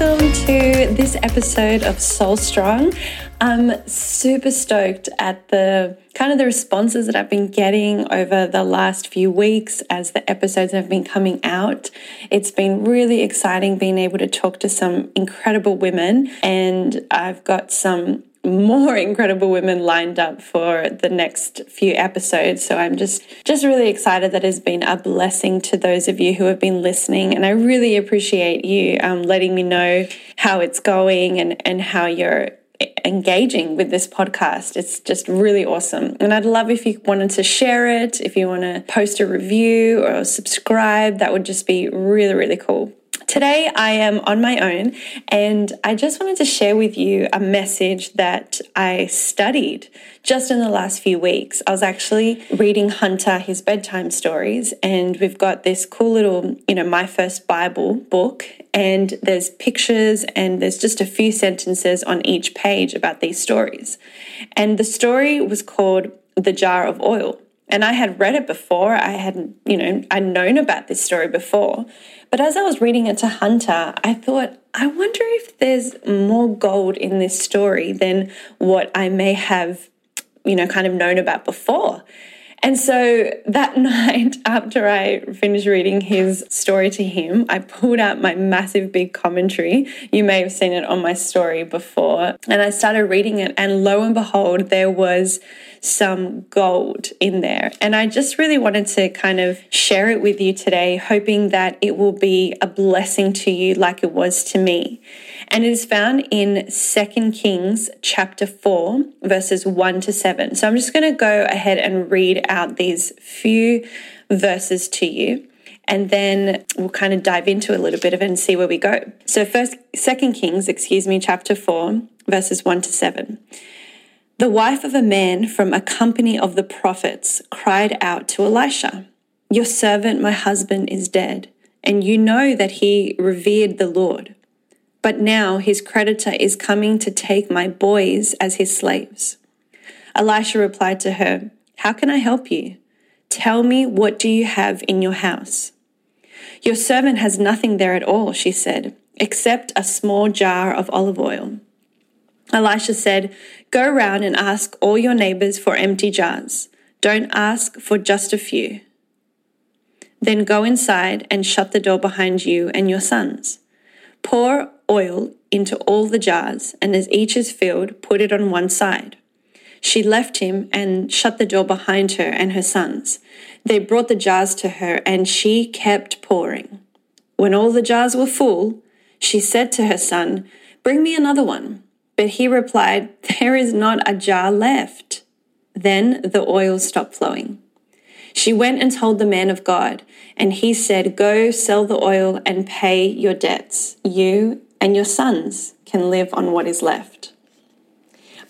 welcome to this episode of Soul Strong. I'm super stoked at the kind of the responses that I've been getting over the last few weeks as the episodes have been coming out. It's been really exciting being able to talk to some incredible women, and I've got some more incredible women lined up for the next few episodes so i'm just just really excited that has been a blessing to those of you who have been listening and i really appreciate you um, letting me know how it's going and and how you're engaging with this podcast. It's just really awesome. And I'd love if you wanted to share it, if you want to post a review or subscribe, that would just be really, really cool. Today, I am on my own, and I just wanted to share with you a message that I studied just in the last few weeks. I was actually reading Hunter his bedtime stories, and we've got this cool little, you know, My First Bible book, and there's pictures, and there's just a few sentences on each page about these stories. And the story was called The Jar of Oil. And I had read it before. I hadn't, you know, I'd known about this story before. But as I was reading it to Hunter, I thought, I wonder if there's more gold in this story than what I may have, you know, kind of known about before. And so that night, after I finished reading his story to him, I pulled out my massive big commentary. You may have seen it on my story before. And I started reading it, and lo and behold, there was some gold in there. And I just really wanted to kind of share it with you today, hoping that it will be a blessing to you like it was to me. And it is found in 2 Kings chapter 4, verses 1 to 7. So I'm just going to go ahead and read out these few verses to you and then we'll kind of dive into a little bit of it and see where we go. So first second Kings, excuse me, chapter 4, verses 1 to 7. The wife of a man from a company of the prophets cried out to Elisha, Your servant, my husband, is dead, and you know that he revered the Lord. But now his creditor is coming to take my boys as his slaves. Elisha replied to her, How can I help you? Tell me, what do you have in your house? Your servant has nothing there at all, she said, except a small jar of olive oil. Elisha said, Go round and ask all your neighbors for empty jars. Don't ask for just a few. Then go inside and shut the door behind you and your sons. Pour oil into all the jars, and as each is filled, put it on one side. She left him and shut the door behind her and her sons. They brought the jars to her, and she kept pouring. When all the jars were full, she said to her son, Bring me another one. But he replied, There is not a jar left. Then the oil stopped flowing. She went and told the man of God, and he said, Go sell the oil and pay your debts. You and your sons can live on what is left.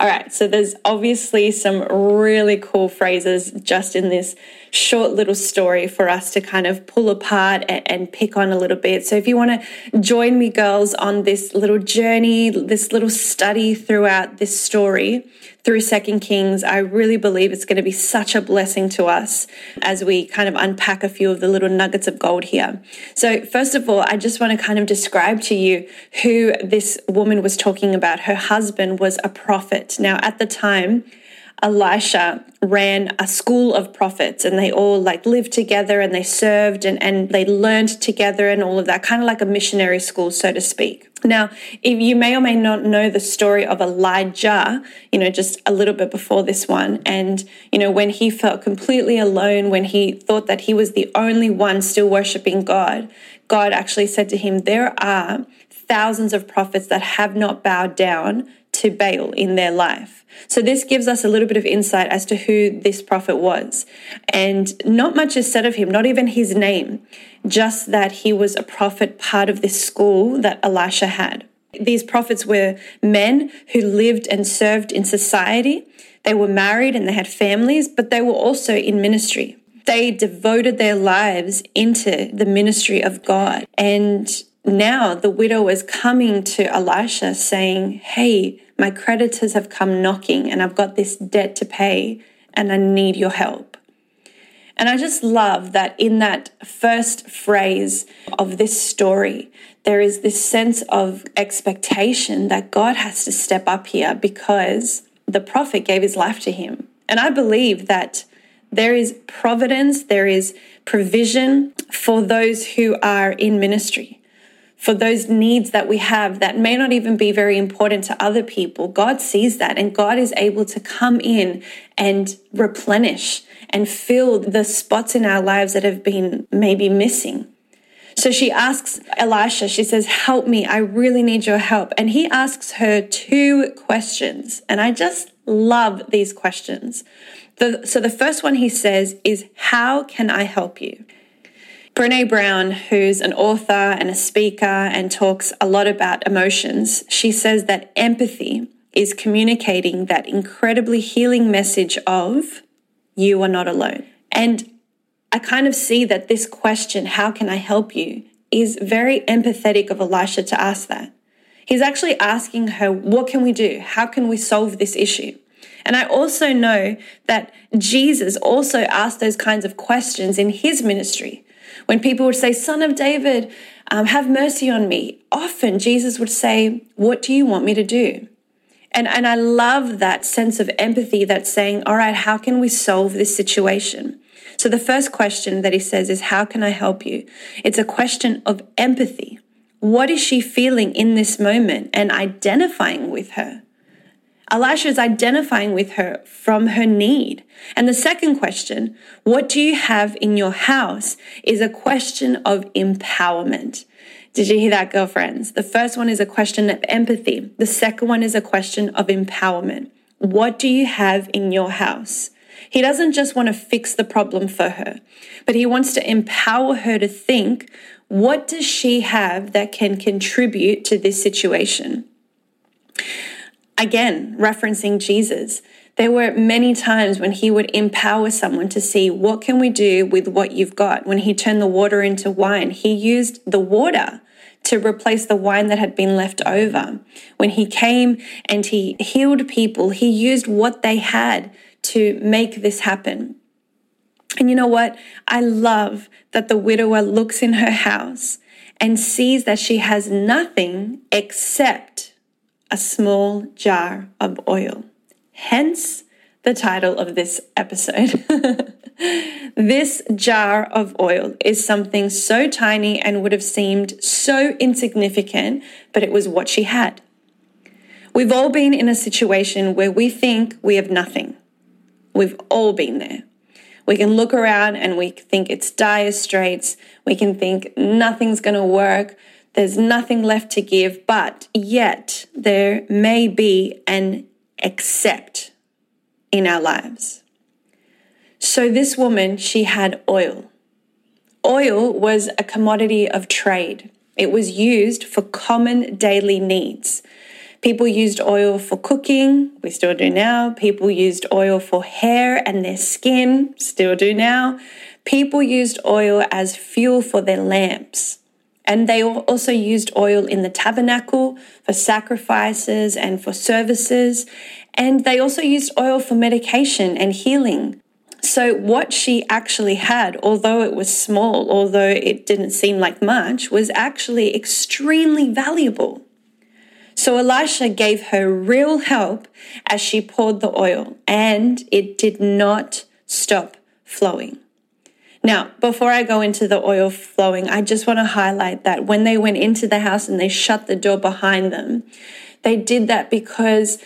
All right, so there's obviously some really cool phrases just in this short little story for us to kind of pull apart and, and pick on a little bit. So if you want to join me, girls, on this little journey, this little study throughout this story, through Second Kings, I really believe it's going to be such a blessing to us as we kind of unpack a few of the little nuggets of gold here. So, first of all, I just want to kind of describe to you who this woman was talking about. Her husband was a prophet. Now, at the time, Elisha ran a school of prophets and they all like lived together and they served and, and they learned together and all of that, kind of like a missionary school, so to speak. Now, if you may or may not know the story of Elijah, you know, just a little bit before this one, and, you know, when he felt completely alone, when he thought that he was the only one still worshiping God, God actually said to him, There are thousands of prophets that have not bowed down to Baal in their life. So this gives us a little bit of insight as to who this prophet was. And not much is said of him, not even his name, just that he was a prophet, part of this school that Elisha had. These prophets were men who lived and served in society. They were married and they had families, but they were also in ministry. They devoted their lives into the ministry of God. And now the widow is coming to Elisha saying, Hey, my creditors have come knocking and I've got this debt to pay and I need your help. And I just love that in that first phrase of this story, there is this sense of expectation that God has to step up here because the prophet gave his life to him. And I believe that there is providence, there is provision for those who are in ministry, for those needs that we have that may not even be very important to other people. God sees that and God is able to come in and replenish and fill the spots in our lives that have been maybe missing. So she asks Elisha, she says, Help me, I really need your help. And he asks her two questions. And I just love these questions. The, so the first one he says is, How can I help you? Brene Brown, who's an author and a speaker and talks a lot about emotions, she says that empathy is communicating that incredibly healing message of you are not alone. And I kind of see that this question, how can I help you, is very empathetic of Elisha to ask that. He's actually asking her, what can we do? How can we solve this issue? And I also know that Jesus also asked those kinds of questions in his ministry. When people would say, Son of David, um, have mercy on me, often Jesus would say, What do you want me to do? And, and I love that sense of empathy that's saying, all right, how can we solve this situation? So the first question that he says is, how can I help you? It's a question of empathy. What is she feeling in this moment and identifying with her? Elisha is identifying with her from her need. And the second question, what do you have in your house, is a question of empowerment. Did you hear that, girlfriends? The first one is a question of empathy. The second one is a question of empowerment. What do you have in your house? He doesn't just want to fix the problem for her, but he wants to empower her to think, what does she have that can contribute to this situation? Again, referencing Jesus, there were many times when he would empower someone to see what can we do with what you've got. When he turned the water into wine, he used the water to replace the wine that had been left over. When he came and he healed people, he used what they had to make this happen. And you know what? I love that the widower looks in her house and sees that she has nothing except a small jar of oil. Hence the title of this episode. this jar of oil is something so tiny and would have seemed so insignificant, but it was what she had. We've all been in a situation where we think we have nothing. We've all been there. We can look around and we think it's dire straits. We can think nothing's going to work. There's nothing left to give, but yet there may be an accept in our lives. So, this woman, she had oil. Oil was a commodity of trade, it was used for common daily needs. People used oil for cooking, we still do now. People used oil for hair and their skin, still do now. People used oil as fuel for their lamps. And they also used oil in the tabernacle for sacrifices and for services. And they also used oil for medication and healing. So, what she actually had, although it was small, although it didn't seem like much, was actually extremely valuable. So, Elisha gave her real help as she poured the oil, and it did not stop flowing. Now, before I go into the oil flowing, I just want to highlight that when they went into the house and they shut the door behind them, they did that because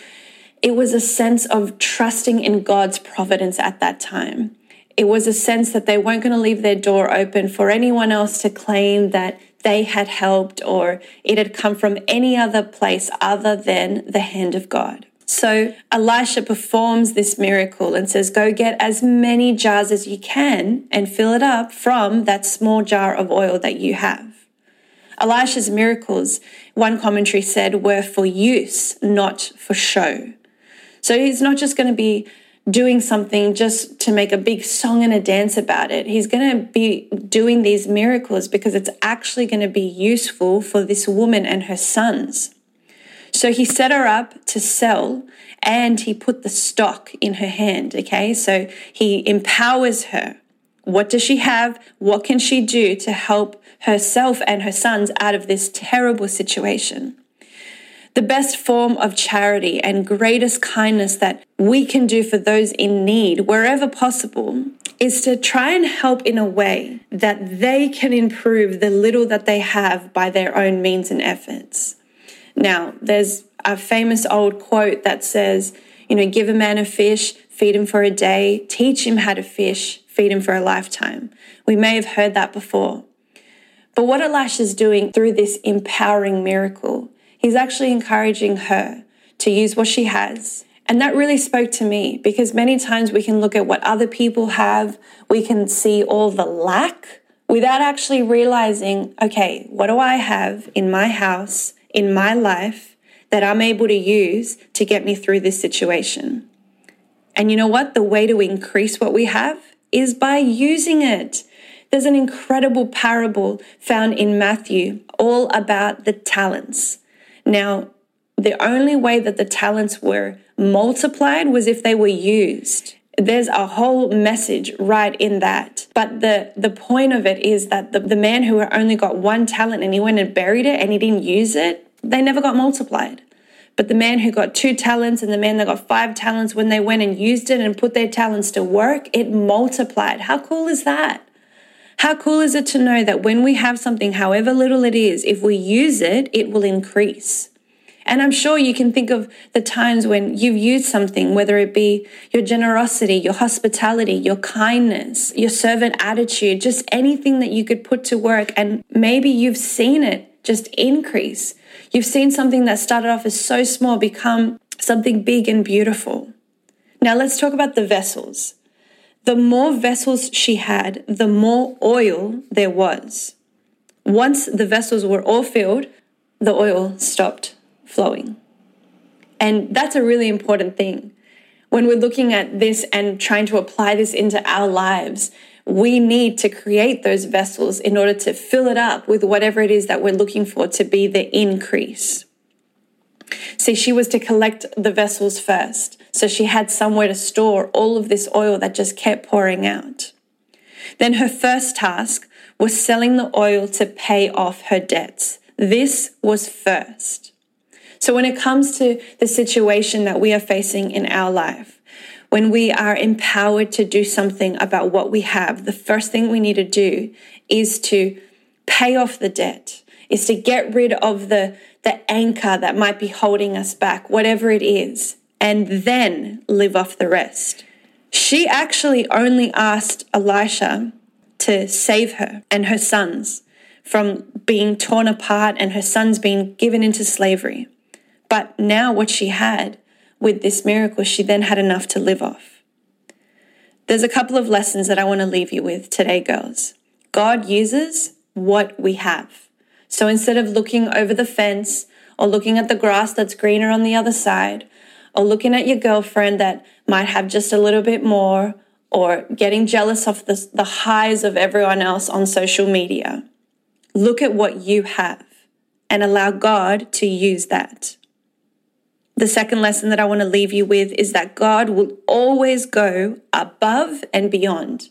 it was a sense of trusting in God's providence at that time. It was a sense that they weren't going to leave their door open for anyone else to claim that they had helped or it had come from any other place other than the hand of God. So Elisha performs this miracle and says, Go get as many jars as you can and fill it up from that small jar of oil that you have. Elisha's miracles, one commentary said, were for use, not for show. So he's not just going to be doing something just to make a big song and a dance about it. He's going to be doing these miracles because it's actually going to be useful for this woman and her sons. So he set her up to sell and he put the stock in her hand. Okay. So he empowers her What does she have? What can she do to help herself and her sons out of this terrible situation? The best form of charity and greatest kindness that we can do for those in need, wherever possible, is to try and help in a way that they can improve the little that they have by their own means and efforts. Now, there's a famous old quote that says, you know, give a man a fish, feed him for a day, teach him how to fish, feed him for a lifetime. We may have heard that before. But what Elisha's doing through this empowering miracle, he's actually encouraging her to use what she has. And that really spoke to me because many times we can look at what other people have, we can see all the lack without actually realizing, okay, what do I have in my house, in my life that I'm able to use to get me through this situation? And you know what? The way to increase what we have is by using it. There's an incredible parable found in Matthew all about the talents. Now, the only way that the talents were multiplied was if they were used. There's a whole message right in that. But the, the point of it is that the, the man who only got one talent and he went and buried it and he didn't use it, they never got multiplied. But the man who got two talents and the man that got five talents, when they went and used it and put their talents to work, it multiplied. How cool is that? How cool is it to know that when we have something, however little it is, if we use it, it will increase? And I'm sure you can think of the times when you've used something, whether it be your generosity, your hospitality, your kindness, your servant attitude, just anything that you could put to work. And maybe you've seen it just increase. You've seen something that started off as so small become something big and beautiful. Now let's talk about the vessels. The more vessels she had, the more oil there was. Once the vessels were all filled, the oil stopped flowing. And that's a really important thing. When we're looking at this and trying to apply this into our lives, we need to create those vessels in order to fill it up with whatever it is that we're looking for to be the increase. See, she was to collect the vessels first. So she had somewhere to store all of this oil that just kept pouring out. Then her first task was selling the oil to pay off her debts. This was first. So when it comes to the situation that we are facing in our life, when we are empowered to do something about what we have, the first thing we need to do is to pay off the debt, is to get rid of the, the anchor that might be holding us back, whatever it is, and then live off the rest. She actually only asked Elisha to save her and her sons from being torn apart and her sons being given into slavery. But now, what she had with this miracle, she then had enough to live off. There's a couple of lessons that I want to leave you with today, girls. God uses what we have. So instead of looking over the fence or looking at the grass that's greener on the other side, or looking at your girlfriend that might have just a little bit more, or getting jealous of the, the highs of everyone else on social media, look at what you have and allow God to use that. The second lesson that I want to leave you with is that God will always go above and beyond.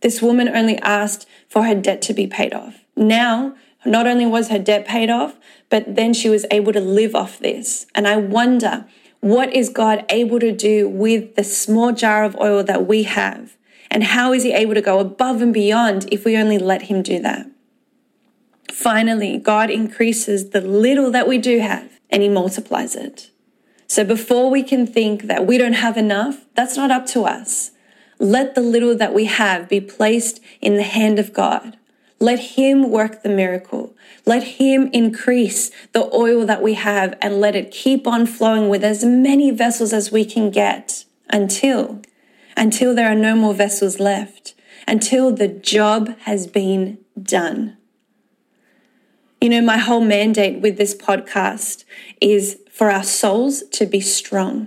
This woman only asked for her debt to be paid off. Now, not only was her debt paid off, but then she was able to live off this. And I wonder, what is God able to do with the small jar of oil that we have? And how is He able to go above and beyond if we only let Him do that? Finally, God increases the little that we do have and He multiplies it. So before we can think that we don't have enough, that's not up to us. Let the little that we have be placed in the hand of God. Let Him work the miracle. Let Him increase the oil that we have and let it keep on flowing with as many vessels as we can get until, until there are no more vessels left, until the job has been done. You know, my whole mandate with this podcast is for our souls to be strong,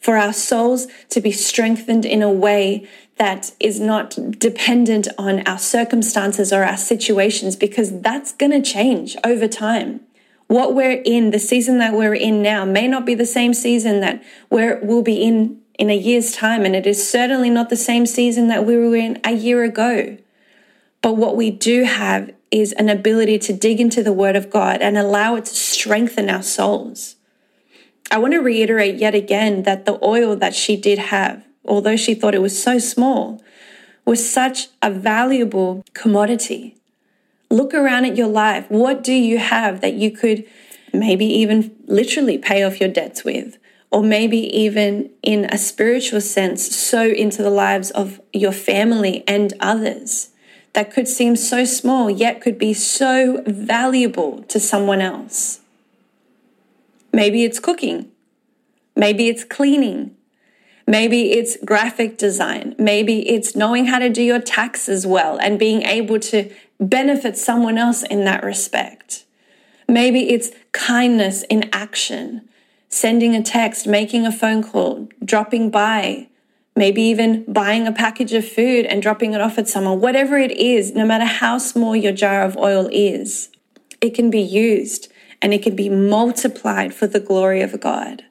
for our souls to be strengthened in a way that is not dependent on our circumstances or our situations, because that's going to change over time. What we're in, the season that we're in now, may not be the same season that we're, we'll be in in a year's time, and it is certainly not the same season that we were in a year ago. But what we do have is an ability to dig into the Word of God and allow it to strengthen our souls. I want to reiterate yet again that the oil that she did have, although she thought it was so small, was such a valuable commodity. Look around at your life. What do you have that you could maybe even literally pay off your debts with? Or maybe even in a spiritual sense, sow into the lives of your family and others that could seem so small, yet could be so valuable to someone else. Maybe it's cooking. Maybe it's cleaning. Maybe it's graphic design. Maybe it's knowing how to do your taxes well and being able to benefit someone else in that respect. Maybe it's kindness in action, sending a text, making a phone call, dropping by, maybe even buying a package of food and dropping it off at someone. Whatever it is, no matter how small your jar of oil is, it can be used and it can be multiplied for the glory of God.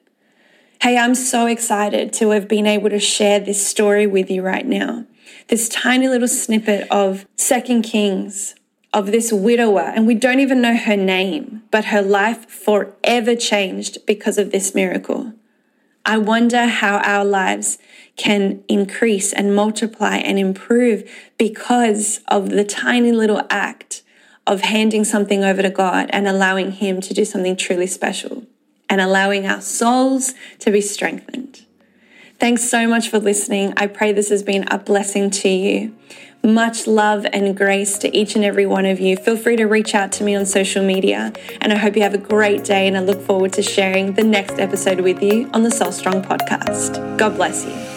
Hey, I'm so excited to have been able to share this story with you right now. This tiny little snippet of Second Kings, of this widower, and we don't even know her name, but her life forever changed because of this miracle. I wonder how our lives can increase and multiply and improve because of the tiny little act of handing something over to God and allowing Him to do something truly special and allowing our souls to be strengthened. Thanks so much for listening. I pray this has been a blessing to you. Much love and grace to each and every one of you. Feel free to reach out to me on social media. And I hope you have a great day. And I look forward to sharing the next episode with you on the Soul Strong podcast. God bless you.